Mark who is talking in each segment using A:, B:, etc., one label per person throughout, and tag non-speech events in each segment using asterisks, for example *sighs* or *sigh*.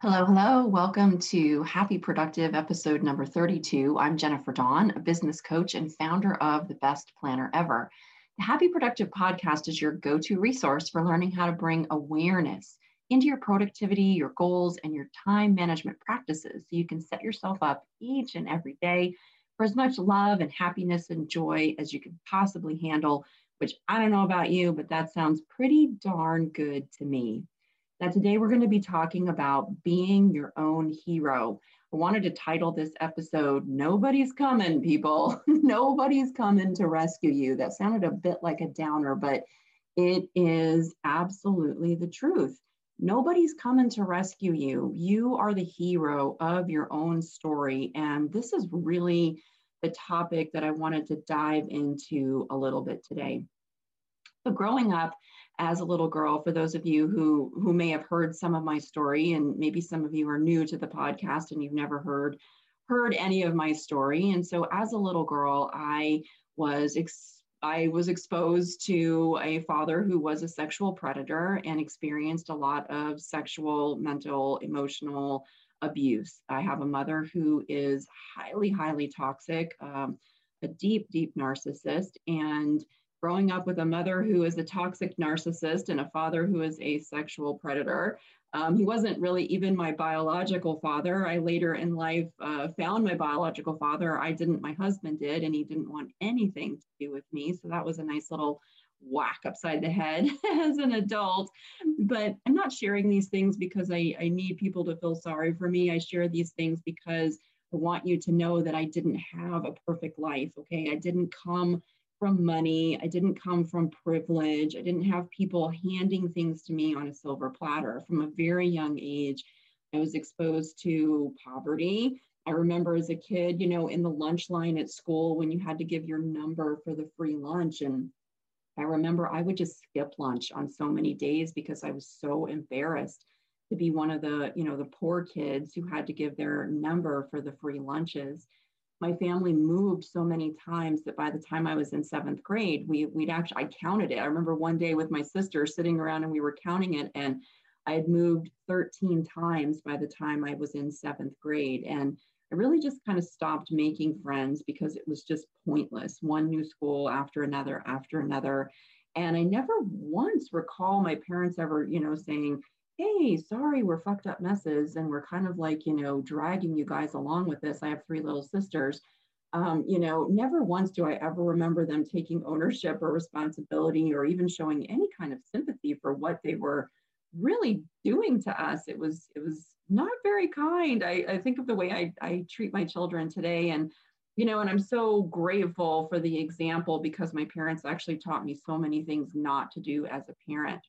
A: Hello, hello. Welcome to Happy Productive episode number 32. I'm Jennifer Dawn, a business coach and founder of The Best Planner Ever. The Happy Productive podcast is your go to resource for learning how to bring awareness into your productivity, your goals, and your time management practices so you can set yourself up each and every day for as much love and happiness and joy as you can possibly handle. Which I don't know about you, but that sounds pretty darn good to me. Now, today we're going to be talking about being your own hero. I wanted to title this episode, Nobody's Coming, People. *laughs* Nobody's Coming to Rescue You. That sounded a bit like a downer, but it is absolutely the truth. Nobody's coming to rescue you. You are the hero of your own story. And this is really the topic that I wanted to dive into a little bit today. So, growing up, as a little girl for those of you who who may have heard some of my story and maybe some of you are new to the podcast and you've never heard heard any of my story. And so as a little girl i was ex- i was exposed to a father who was a sexual predator and experienced a lot of sexual mental emotional abuse. I have a mother who is highly highly toxic um, a deep deep narcissist and growing up with a mother who is a toxic narcissist and a father who is a sexual predator. Um, he wasn't really even my biological father. I later in life uh, found my biological father. I didn't, my husband did, and he didn't want anything to do with me. So that was a nice little whack upside the head *laughs* as an adult. But I'm not sharing these things because I, I need people to feel sorry for me. I share these things because I want you to know that I didn't have a perfect life. Okay. I didn't come from money. I didn't come from privilege. I didn't have people handing things to me on a silver platter. From a very young age, I was exposed to poverty. I remember as a kid, you know, in the lunch line at school when you had to give your number for the free lunch. And I remember I would just skip lunch on so many days because I was so embarrassed to be one of the, you know, the poor kids who had to give their number for the free lunches my family moved so many times that by the time I was in seventh grade, we we'd actually I counted it. I remember one day with my sister sitting around and we were counting it, and I had moved 13 times by the time I was in seventh grade. And I really just kind of stopped making friends because it was just pointless. One new school after another after another. And I never once recall my parents ever, you know, saying, hey, sorry, we're fucked up messes. And we're kind of like, you know, dragging you guys along with this. I have three little sisters. Um, you know, never once do I ever remember them taking ownership or responsibility or even showing any kind of sympathy for what they were really doing to us. It was, it was not very kind. I, I think of the way I, I treat my children today and you know, and I'm so grateful for the example because my parents actually taught me so many things not to do as a parent.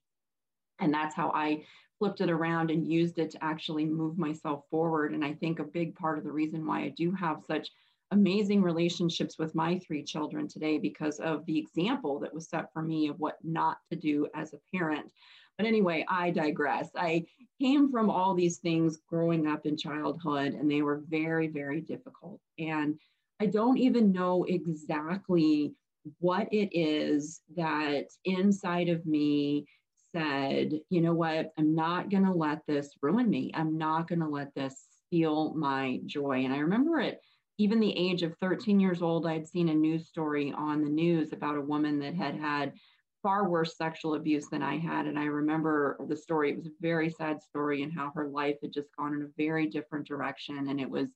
A: And that's how I flipped it around and used it to actually move myself forward. And I think a big part of the reason why I do have such amazing relationships with my three children today because of the example that was set for me of what not to do as a parent. But anyway, I digress. I came from all these things growing up in childhood, and they were very, very difficult. And I don't even know exactly what it is that inside of me said, you know what, I'm not going to let this ruin me. I'm not going to let this steal my joy. And I remember it, even the age of 13 years old, I'd seen a news story on the news about a woman that had had far worse sexual abuse than I had. And I remember the story. It was a very sad story and how her life had just gone in a very different direction. And it was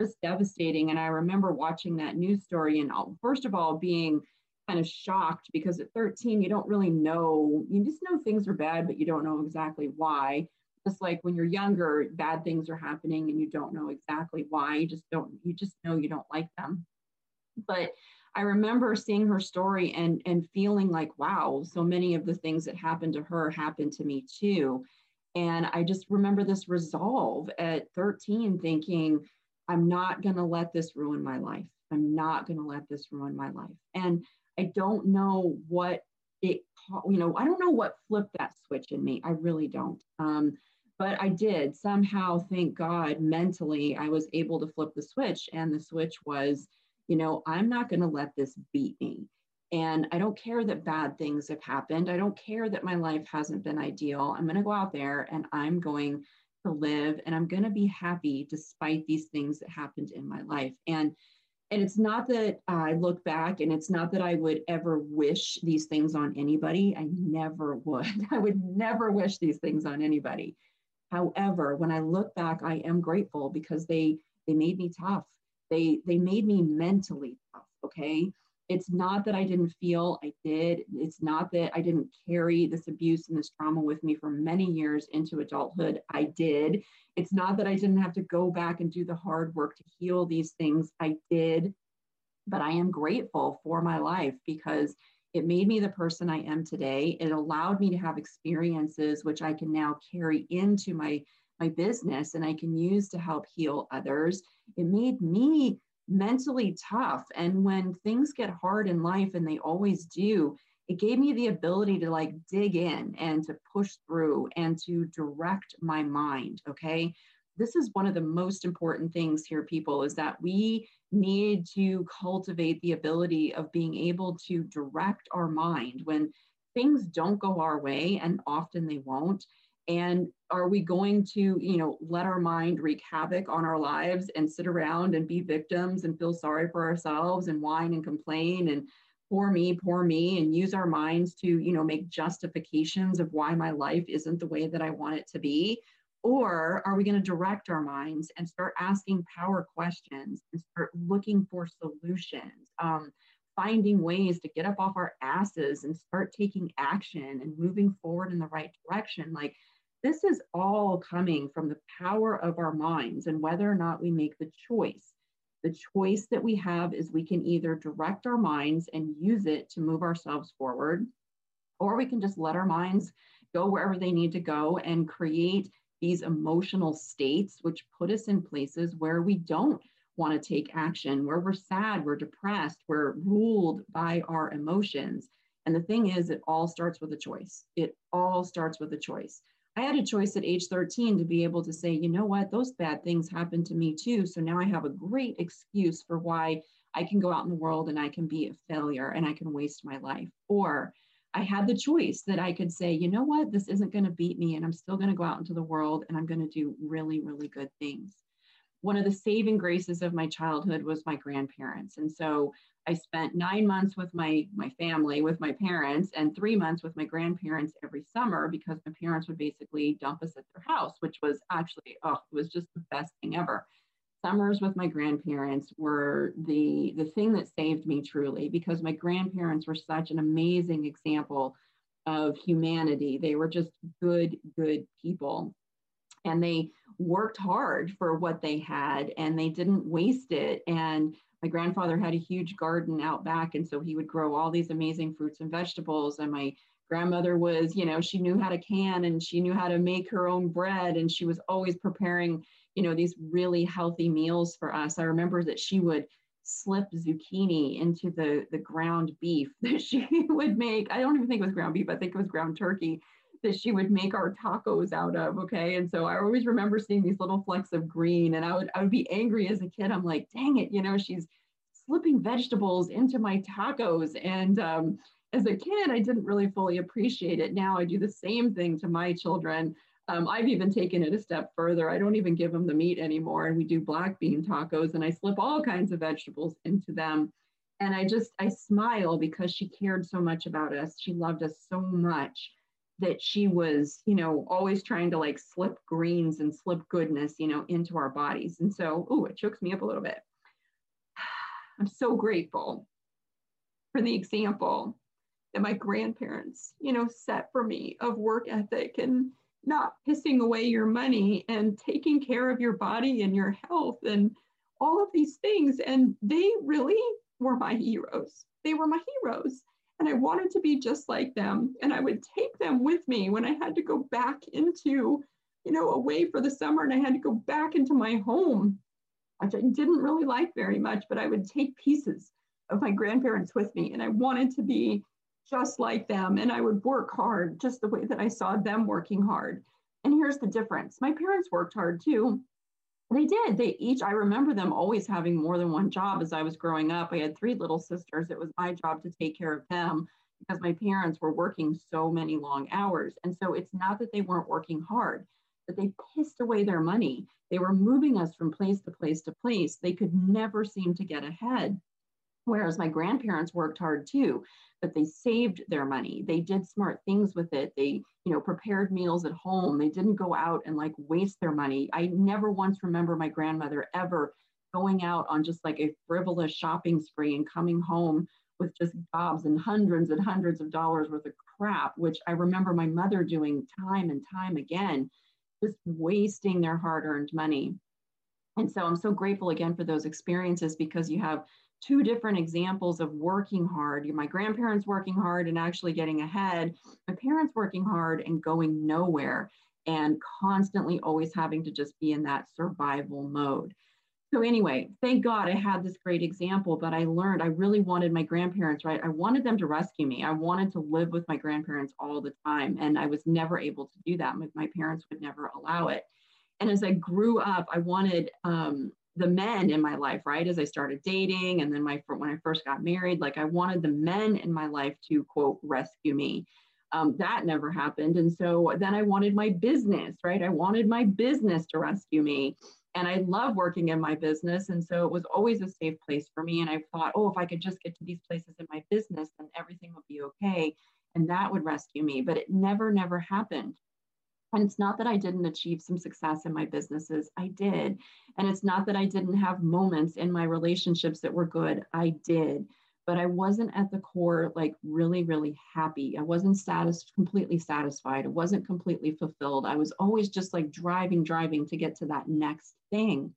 A: just devastating. And I remember watching that news story and uh, first of all, being kind of shocked because at 13 you don't really know you just know things are bad but you don't know exactly why. Just like when you're younger bad things are happening and you don't know exactly why you just don't you just know you don't like them. But i remember seeing her story and and feeling like wow so many of the things that happened to her happened to me too. And i just remember this resolve at 13 thinking i'm not going to let this ruin my life. I'm not going to let this ruin my life. And I don't know what it, you know, I don't know what flipped that switch in me. I really don't. Um, but I did somehow, thank God, mentally, I was able to flip the switch. And the switch was, you know, I'm not going to let this beat me. And I don't care that bad things have happened. I don't care that my life hasn't been ideal. I'm going to go out there and I'm going to live and I'm going to be happy despite these things that happened in my life. And and it's not that I look back and it's not that I would ever wish these things on anybody. I never would. *laughs* I would never wish these things on anybody. However, when I look back, I am grateful because they they made me tough. They they made me mentally tough, okay? It's not that I didn't feel, I did. It's not that I didn't carry this abuse and this trauma with me for many years into adulthood. I did. It's not that I didn't have to go back and do the hard work to heal these things. I did. But I am grateful for my life because it made me the person I am today. It allowed me to have experiences which I can now carry into my my business and I can use to help heal others. It made me mentally tough. And when things get hard in life, and they always do, it gave me the ability to like dig in and to push through and to direct my mind. Okay. This is one of the most important things here, people, is that we need to cultivate the ability of being able to direct our mind when things don't go our way, and often they won't and are we going to you know let our mind wreak havoc on our lives and sit around and be victims and feel sorry for ourselves and whine and complain and poor me poor me and use our minds to you know make justifications of why my life isn't the way that i want it to be? Or are we going to direct our minds and start asking power questions and start looking for solutions um, finding ways to get up off our asses and start taking action and moving forward in the right direction? Like this is all coming from the power of our minds and whether or not we make the choice. The choice that we have is we can either direct our minds and use it to move ourselves forward, or we can just let our minds go wherever they need to go and create these emotional states, which put us in places where we don't want to take action, where we're sad, we're depressed, we're ruled by our emotions. And the thing is, it all starts with a choice. It all starts with a choice. I had a choice at age 13 to be able to say, you know what, those bad things happened to me too. So now I have a great excuse for why I can go out in the world and I can be a failure and I can waste my life. Or I had the choice that I could say, you know what, this isn't going to beat me and I'm still going to go out into the world and I'm going to do really, really good things. One of the saving graces of my childhood was my grandparents. And so I spent nine months with my my family, with my parents, and three months with my grandparents every summer because my parents would basically dump us at their house, which was actually oh, it was just the best thing ever. Summers with my grandparents were the the thing that saved me truly because my grandparents were such an amazing example of humanity. They were just good, good people. And they worked hard for what they had and they didn't waste it. And my grandfather had a huge garden out back and so he would grow all these amazing fruits and vegetables. And my grandmother was you know she knew how to can and she knew how to make her own bread and she was always preparing you know these really healthy meals for us. I remember that she would slip zucchini into the the ground beef *laughs* that she would make. I don't even think it was ground beef i think it was ground turkey that she would make our tacos out of. Okay. And so I always remember seeing these little flecks of green and I would I would be angry as a kid. I'm like, dang it, you know, she's slipping vegetables into my tacos. And um, as a kid, I didn't really fully appreciate it. Now I do the same thing to my children. Um, I've even taken it a step further. I don't even give them the meat anymore. And we do black bean tacos and I slip all kinds of vegetables into them. And I just, I smile because she cared so much about us. She loved us so much that she was, you know, always trying to like slip greens and slip goodness, you know, into our bodies. And so, oh, it chokes me up a little bit. *sighs* I'm so grateful for the example that my grandparents, you know, set for me of work ethic and not pissing away your money and taking care of your body and your health and all of these things. And they really were my heroes. They were my heroes and I wanted to be just like them. And I would take them with me when I had to go back into, you know, away for the summer and I had to go back into my home, which I didn't really like very much, but I would take pieces of my grandparents with me. And I wanted to be just like them. And I would work hard just the way that I saw them working hard. And here's the difference my parents worked hard too, they did. They each, I remember them always having more than one job as I was growing up. I had three little sisters. It was my job to take care of them because my parents were working so many long hours. And so it's not that they weren't working hard. but they pissed away their money. They were moving us from place to place to place. They could never seem to get ahead. Whereas my grandparents worked hard too, but they saved their money. They did smart things with it. They, you know, prepared meals at home. They didn't go out and like waste their money. I never once remember my grandmother ever going out on just like a frivolous shopping spree and coming home with just gobs and hundreds and hundreds of dollars worth of crap, which I remember my mother doing time and time again, just wasting their hard earned money. And so I'm so grateful again for those experiences because you have two different examples of working hard. My grandparents working hard and actually getting ahead, my parents working hard and going nowhere, and constantly always having to just be in that survival mode. So, anyway, thank God I had this great example, but I learned I really wanted my grandparents, right? I wanted them to rescue me. I wanted to live with my grandparents all the time, and I was never able to do that. My, my parents would never allow it. And as I grew up, I wanted um, the men in my life, right? As I started dating, and then my when I first got married, like I wanted the men in my life to quote rescue me. Um, that never happened, and so then I wanted my business, right? I wanted my business to rescue me, and I love working in my business, and so it was always a safe place for me. And I thought, oh, if I could just get to these places in my business, then everything would be okay, and that would rescue me. But it never, never happened. And it's not that I didn't achieve some success in my businesses, I did. And it's not that I didn't have moments in my relationships that were good, I did. But I wasn't at the core like really, really happy. I wasn't satis- completely satisfied. I wasn't completely fulfilled. I was always just like driving, driving to get to that next thing.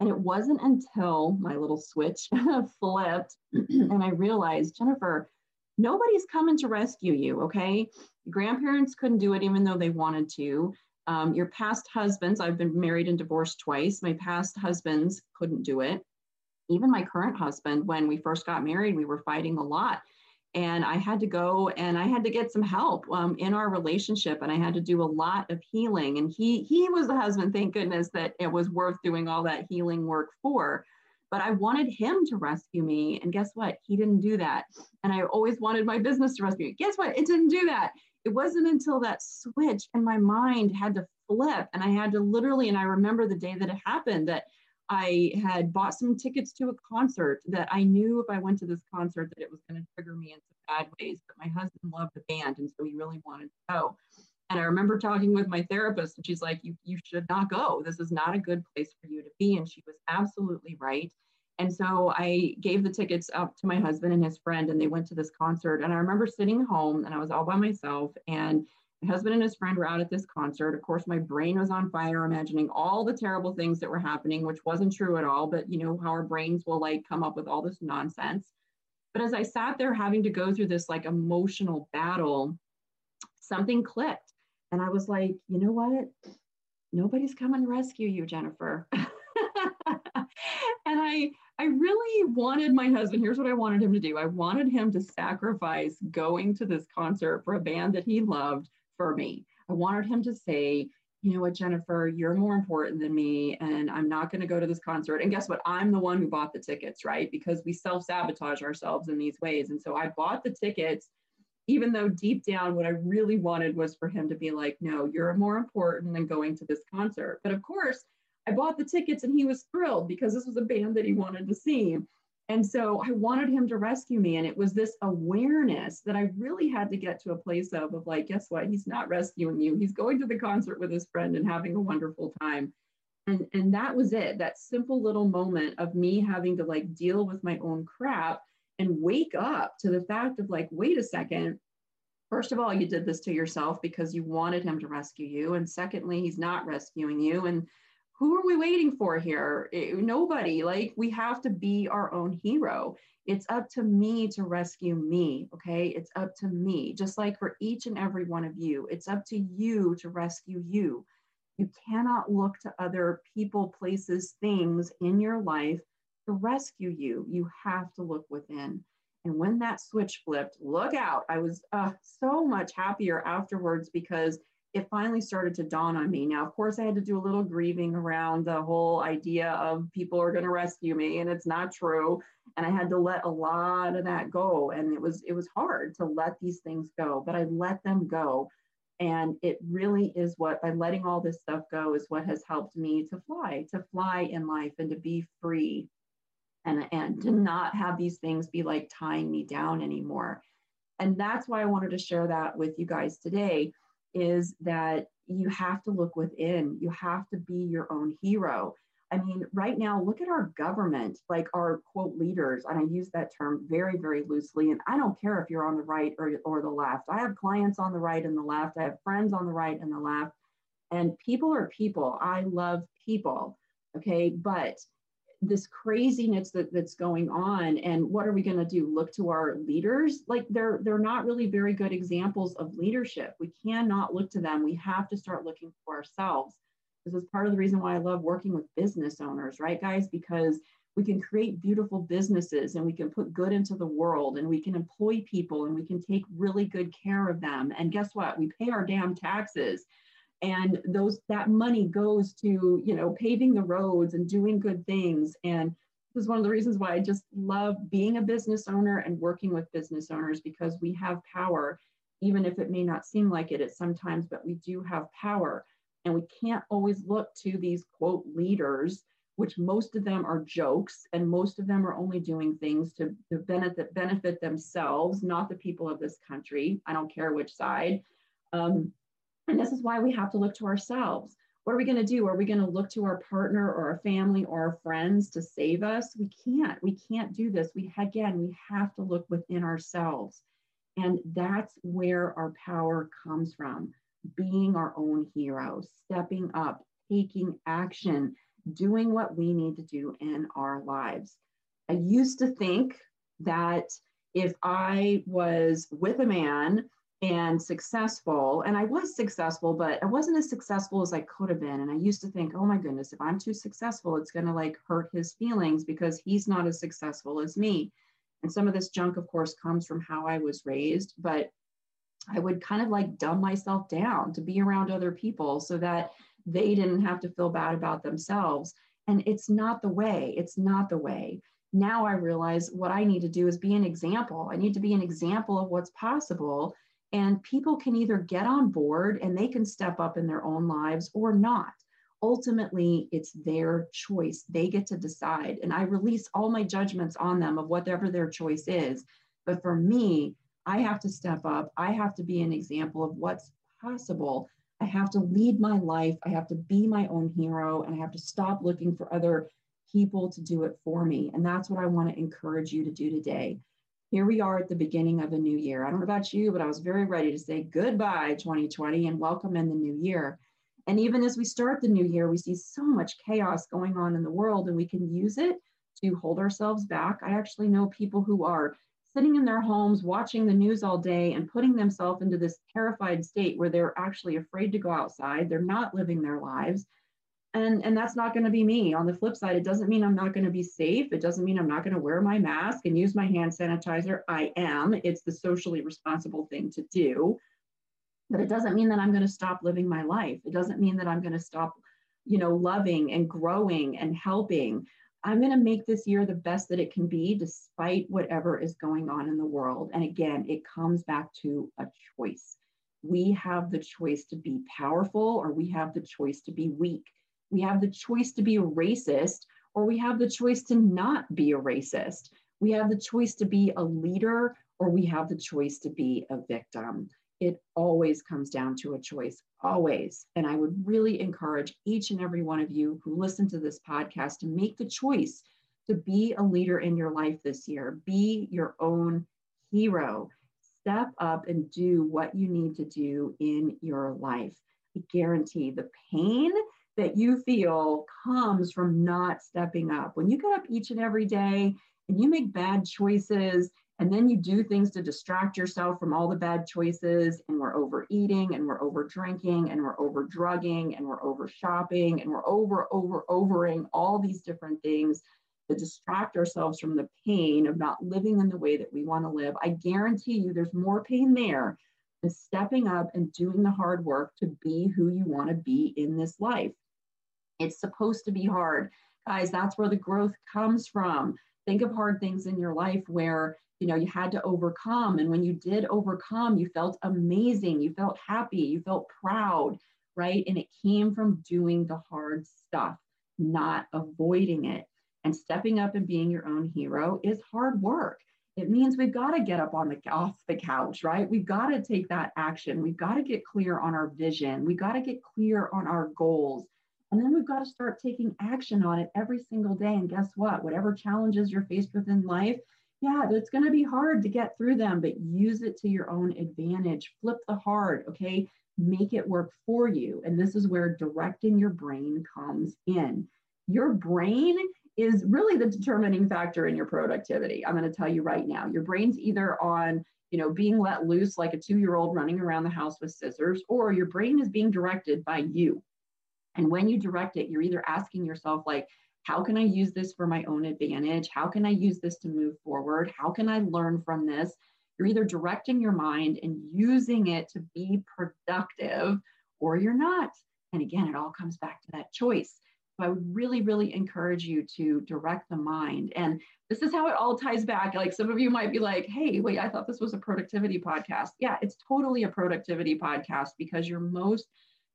A: And it wasn't until my little switch *laughs* flipped *clears throat* and I realized, Jennifer, nobody's coming to rescue you, okay? Grandparents couldn't do it even though they wanted to. Um, your past husbands, I've been married and divorced twice. My past husbands couldn't do it. Even my current husband, when we first got married, we were fighting a lot. And I had to go and I had to get some help um, in our relationship. And I had to do a lot of healing. And he he was the husband, thank goodness, that it was worth doing all that healing work for but I wanted him to rescue me. And guess what? He didn't do that. And I always wanted my business to rescue me. Guess what? It didn't do that. It wasn't until that switch in my mind had to flip and I had to literally, and I remember the day that it happened that I had bought some tickets to a concert that I knew if I went to this concert that it was going to trigger me in some bad ways. But my husband loved the band, and so he really wanted to go. And I remember talking with my therapist, and she's like, "You you should not go. This is not a good place for you to be." And she was absolutely right. And so I gave the tickets up to my husband and his friend, and they went to this concert. And I remember sitting home, and I was all by myself, and my husband and his friend were out at this concert. Of course, my brain was on fire, imagining all the terrible things that were happening, which wasn't true at all. But you know how our brains will like come up with all this nonsense. But as I sat there having to go through this like emotional battle, something clicked. And I was like, you know what? Nobody's coming to rescue you, Jennifer. *laughs* I I really wanted my husband, here's what I wanted him to do. I wanted him to sacrifice going to this concert for a band that he loved for me. I wanted him to say, you know what, Jennifer, you're more important than me, and I'm not going to go to this concert. And guess what? I'm the one who bought the tickets, right? Because we self sabotage ourselves in these ways. And so I bought the tickets even though deep down what I really wanted was for him to be like, no, you're more important than going to this concert. But of course, I bought the tickets and he was thrilled because this was a band that he wanted to see. And so I wanted him to rescue me. And it was this awareness that I really had to get to a place of, of like, guess what? He's not rescuing you. He's going to the concert with his friend and having a wonderful time. And, and that was it, that simple little moment of me having to like deal with my own crap and wake up to the fact of like, wait a second. First of all, you did this to yourself because you wanted him to rescue you. And secondly, he's not rescuing you. And who are we waiting for here? Nobody. Like, we have to be our own hero. It's up to me to rescue me. Okay. It's up to me. Just like for each and every one of you, it's up to you to rescue you. You cannot look to other people, places, things in your life to rescue you, you have to look within. And when that switch flipped, look out. I was uh, so much happier afterwards because it finally started to dawn on me. Now, of course, I had to do a little grieving around the whole idea of people are going to rescue me, and it's not true. And I had to let a lot of that go, and it was it was hard to let these things go, but I let them go. And it really is what, by letting all this stuff go, is what has helped me to fly, to fly in life and to be free and, and to not have these things be like tying me down anymore. And that's why I wanted to share that with you guys today is that you have to look within, you have to be your own hero. I mean, right now, look at our government, like our quote leaders, and I use that term very, very loosely. And I don't care if you're on the right or, or the left. I have clients on the right and the left, I have friends on the right and the left. And people are people. I love people. Okay. But this craziness that, that's going on and what are we going to do look to our leaders like they're they're not really very good examples of leadership we cannot look to them we have to start looking for ourselves this is part of the reason why I love working with business owners, right, guys? Because we can create beautiful businesses and we can put good into the world and we can employ people and we can take really good care of them. And guess what? We pay our damn taxes. And those that money goes to, you know, paving the roads and doing good things. And this is one of the reasons why I just love being a business owner and working with business owners because we have power, even if it may not seem like it at sometimes, but we do have power. And we can't always look to these quote leaders, which most of them are jokes and most of them are only doing things to, to benefit, benefit themselves, not the people of this country. I don't care which side. Um, and this is why we have to look to ourselves. What are we going to do? Are we going to look to our partner or our family or our friends to save us? We can't. We can't do this. We again, we have to look within ourselves. And that's where our power comes from being our own hero, stepping up, taking action, doing what we need to do in our lives. I used to think that if I was with a man and successful, and I was successful, but I wasn't as successful as I could have been. And I used to think, oh my goodness, if I'm too successful, it's going to like hurt his feelings because he's not as successful as me. And some of this junk, of course, comes from how I was raised, but I would kind of like dumb myself down to be around other people so that they didn't have to feel bad about themselves. And it's not the way. It's not the way. Now I realize what I need to do is be an example. I need to be an example of what's possible. And people can either get on board and they can step up in their own lives or not. Ultimately, it's their choice. They get to decide. And I release all my judgments on them of whatever their choice is. But for me, I have to step up. I have to be an example of what's possible. I have to lead my life. I have to be my own hero and I have to stop looking for other people to do it for me. And that's what I want to encourage you to do today. Here we are at the beginning of a new year. I don't know about you, but I was very ready to say goodbye 2020 and welcome in the new year. And even as we start the new year, we see so much chaos going on in the world and we can use it to hold ourselves back. I actually know people who are sitting in their homes watching the news all day and putting themselves into this terrified state where they're actually afraid to go outside they're not living their lives and and that's not going to be me. On the flip side it doesn't mean i'm not going to be safe. It doesn't mean i'm not going to wear my mask and use my hand sanitizer. I am. It's the socially responsible thing to do. But it doesn't mean that i'm going to stop living my life. It doesn't mean that i'm going to stop you know loving and growing and helping. I'm going to make this year the best that it can be, despite whatever is going on in the world. And again, it comes back to a choice. We have the choice to be powerful, or we have the choice to be weak. We have the choice to be a racist, or we have the choice to not be a racist. We have the choice to be a leader, or we have the choice to be a victim it always comes down to a choice, always. And I would really encourage each and every one of you who listen to this podcast to make the choice to be a leader in your life this year. Be your own hero. Step up and do what you need to do in your life. I guarantee the pain that you feel comes from not stepping up. When you get up each and every day and you make bad choices and then you do things to distract yourself from all the bad choices, and we're overeating, and we're over drinking, and we're over drugging, and we're over shopping, and we're over, over, overing all these different things to distract ourselves from the pain of not living in the way that we want to live. I guarantee you there's more pain there than stepping up and doing the hard work to be who you want to be in this life. It's supposed to be hard. Guys, that's where the growth comes from. Think of hard things in your life where you know you had to overcome. And when you did overcome you felt amazing. You felt happy. You felt proud right? And it came from doing the hard stuff not avoiding it. And stepping up and being your own hero is hard work. It means we've got to get up on the off the couch right? We've got to take that action. We've got to get clear on our vision. We've got to get clear on our goals and then we've got to start taking action on it every single day and guess what whatever challenges you're faced with in life yeah, it's going to be hard to get through them, but use it to your own advantage. Flip the hard, okay? Make it work for you. And this is where directing your brain comes in. Your brain is really the determining factor in your productivity. I'm going to tell you right now. Your brain's either on, you know, being let loose like a 2-year-old running around the house with scissors or your brain is being directed by you. And when you direct it, you're either asking yourself like, how can I use this for my own advantage? How can I use this to move forward? How can I learn from this? You're either directing your mind and using it to be productive or you're not. And again, it all comes back to that choice. So I would really, really encourage you to direct the mind. And this is how it all ties back. Like some of you might be like, hey, wait, I thought this was a productivity podcast. Yeah, it's totally a productivity podcast because your most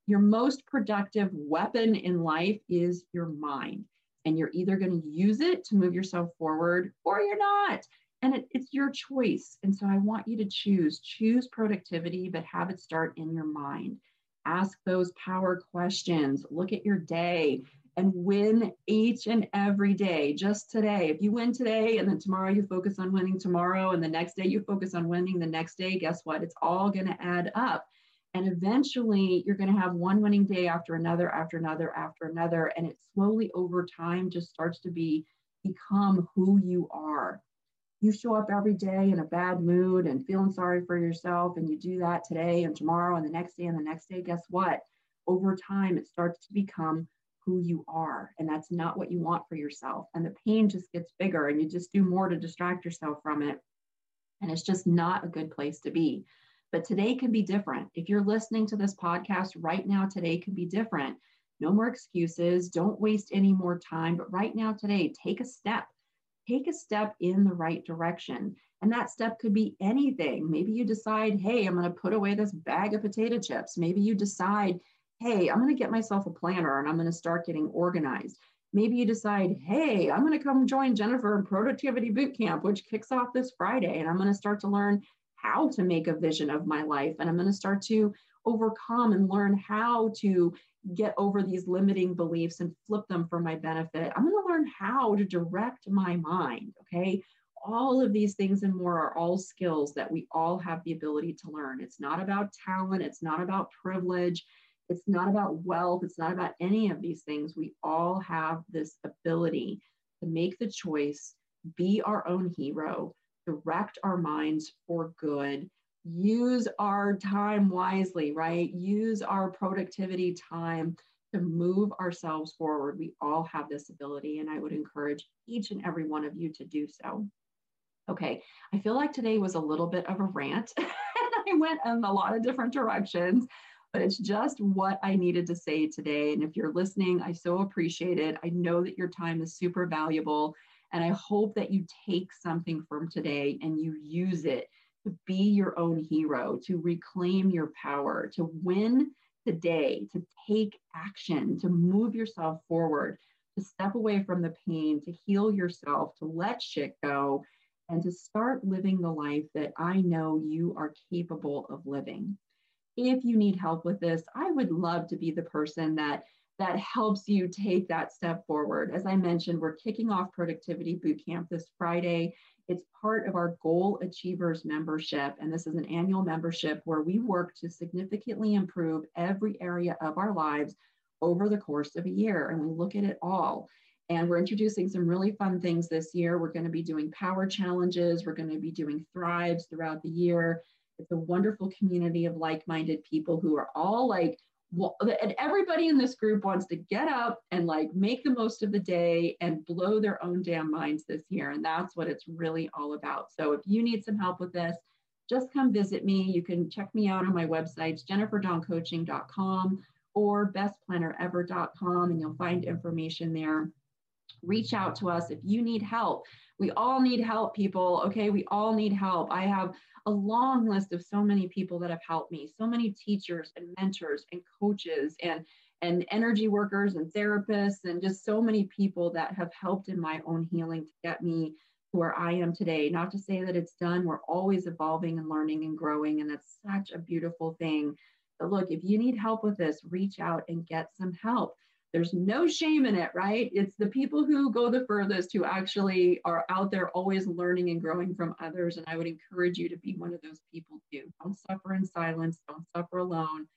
A: your most productive weapon in life is your mind and you're either going to use it to move yourself forward or you're not. And it, it's your choice. And so I want you to choose. Choose productivity, but have it start in your mind. Ask those power questions. Look at your day and win each and every day, just today. If you win today and then tomorrow you focus on winning tomorrow and the next day you focus on winning the next day, guess what? It's all going to add up. And eventually you're going to have one winning day after another, after another, after another. And it slowly over time just starts to be become who you are. You show up every day in a bad mood and feeling sorry for yourself, and you do that today and tomorrow and the next day and the next day. Guess what? Over time, it starts to become who you are. And that's not what you want for yourself. And the pain just gets bigger, and you just do more to distract yourself from it. And it's just not a good place to be. But today can be different. If you're listening to this podcast right now, today can be different. No more excuses. Don't waste any more time. But right now, today, take a step. Take a step in the right direction. And that step could be anything. Maybe you decide, hey, I'm going to put away this bag of potato chips. Maybe you decide, hey, I'm going to get myself a planner and I'm going to start getting organized. Maybe you decide, hey, I'm going to come join Jennifer in Productivity Bootcamp, which kicks off this Friday, and I'm going to start to learn how to make a vision of my life. And I'm going to start to overcome and learn how to get over these limiting beliefs and flip them for my benefit. I'm going to learn how to direct my mind. Okay. All of these things and more are all skills that we all have the ability to learn. It's not about talent, it's not about privilege, it's not about wealth, it's not about any of these things. We all have this ability to make the choice, be our own hero, direct our minds for good, use our time wisely, right? Use our productivity time to move ourselves forward. We all have this ability, and I would encourage each and every one of you to do so. Okay, I feel like today was a little bit of a rant, and *laughs* I went in a lot of different directions, but it's just what I needed to say today. And if you're listening, I so appreciate it. I know that your time is super valuable. And I hope that you take something from today and you use it to be your own hero, to reclaim your power, to win today, to take action, to move yourself forward, to step away from the pain, to heal yourself, to let shit go, and to start living the life that I know you are capable of living. If you need help with this, I would love to be the person that that helps you take that step forward. As I mentioned, we're kicking off Productivity Bootcamp this Friday. It's part of our Goal Achievers membership, and this is an annual membership where we work to significantly improve every area of our lives over the course of a year, and we look at it all. And we're introducing some really fun things this year. We're going to be doing power challenges, we're going to be doing thrives throughout the year. It's a wonderful community of like minded people who are all like and everybody in this group wants to get up and like make the most of the day and blow their own damn minds this year. And that's what it's really all about. So if you need some help with this, just come visit me. You can check me out on my websites, jenniferdawncoaching.com or bestplannerever.com, and you'll find information there. reach out to us if you need help. We all need help, people. Okay, we all need help. I have a long list of so many people that have helped me, so many teachers and mentors and coaches and and energy workers and therapists and just so many people that have helped in my own healing to get me to where I am today. Not to say that it's done, we're always evolving and learning and growing, and that's such a beautiful thing. But look, if you need help with this, reach out and get some help. There's no shame in it, right? It's the people who go the furthest who actually are out there always learning and growing from others. And I would encourage you to be one of those people too. Don't suffer in silence, don't suffer alone.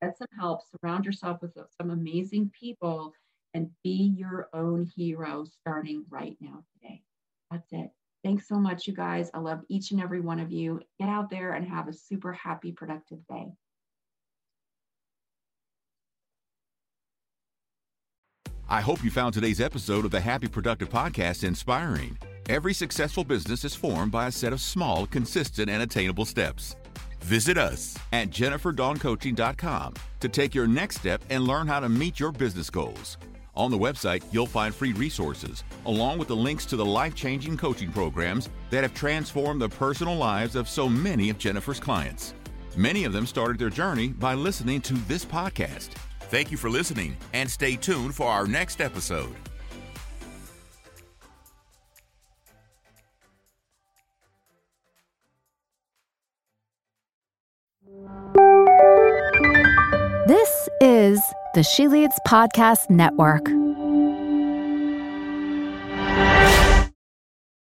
A: Get some help, surround yourself with some amazing people, and be your own hero starting right now today. That's it. Thanks so much, you guys. I love each and every one of you. Get out there and have a super happy, productive day.
B: I hope you found today's episode of the Happy Productive Podcast inspiring. Every successful business is formed by a set of small, consistent, and attainable steps. Visit us at jenniferdawncoaching.com to take your next step and learn how to meet your business goals. On the website, you'll find free resources, along with the links to the life changing coaching programs that have transformed the personal lives of so many of Jennifer's clients. Many of them started their journey by listening to this podcast. Thank you for listening and stay tuned for our next episode.
C: This is the She Leads Podcast Network.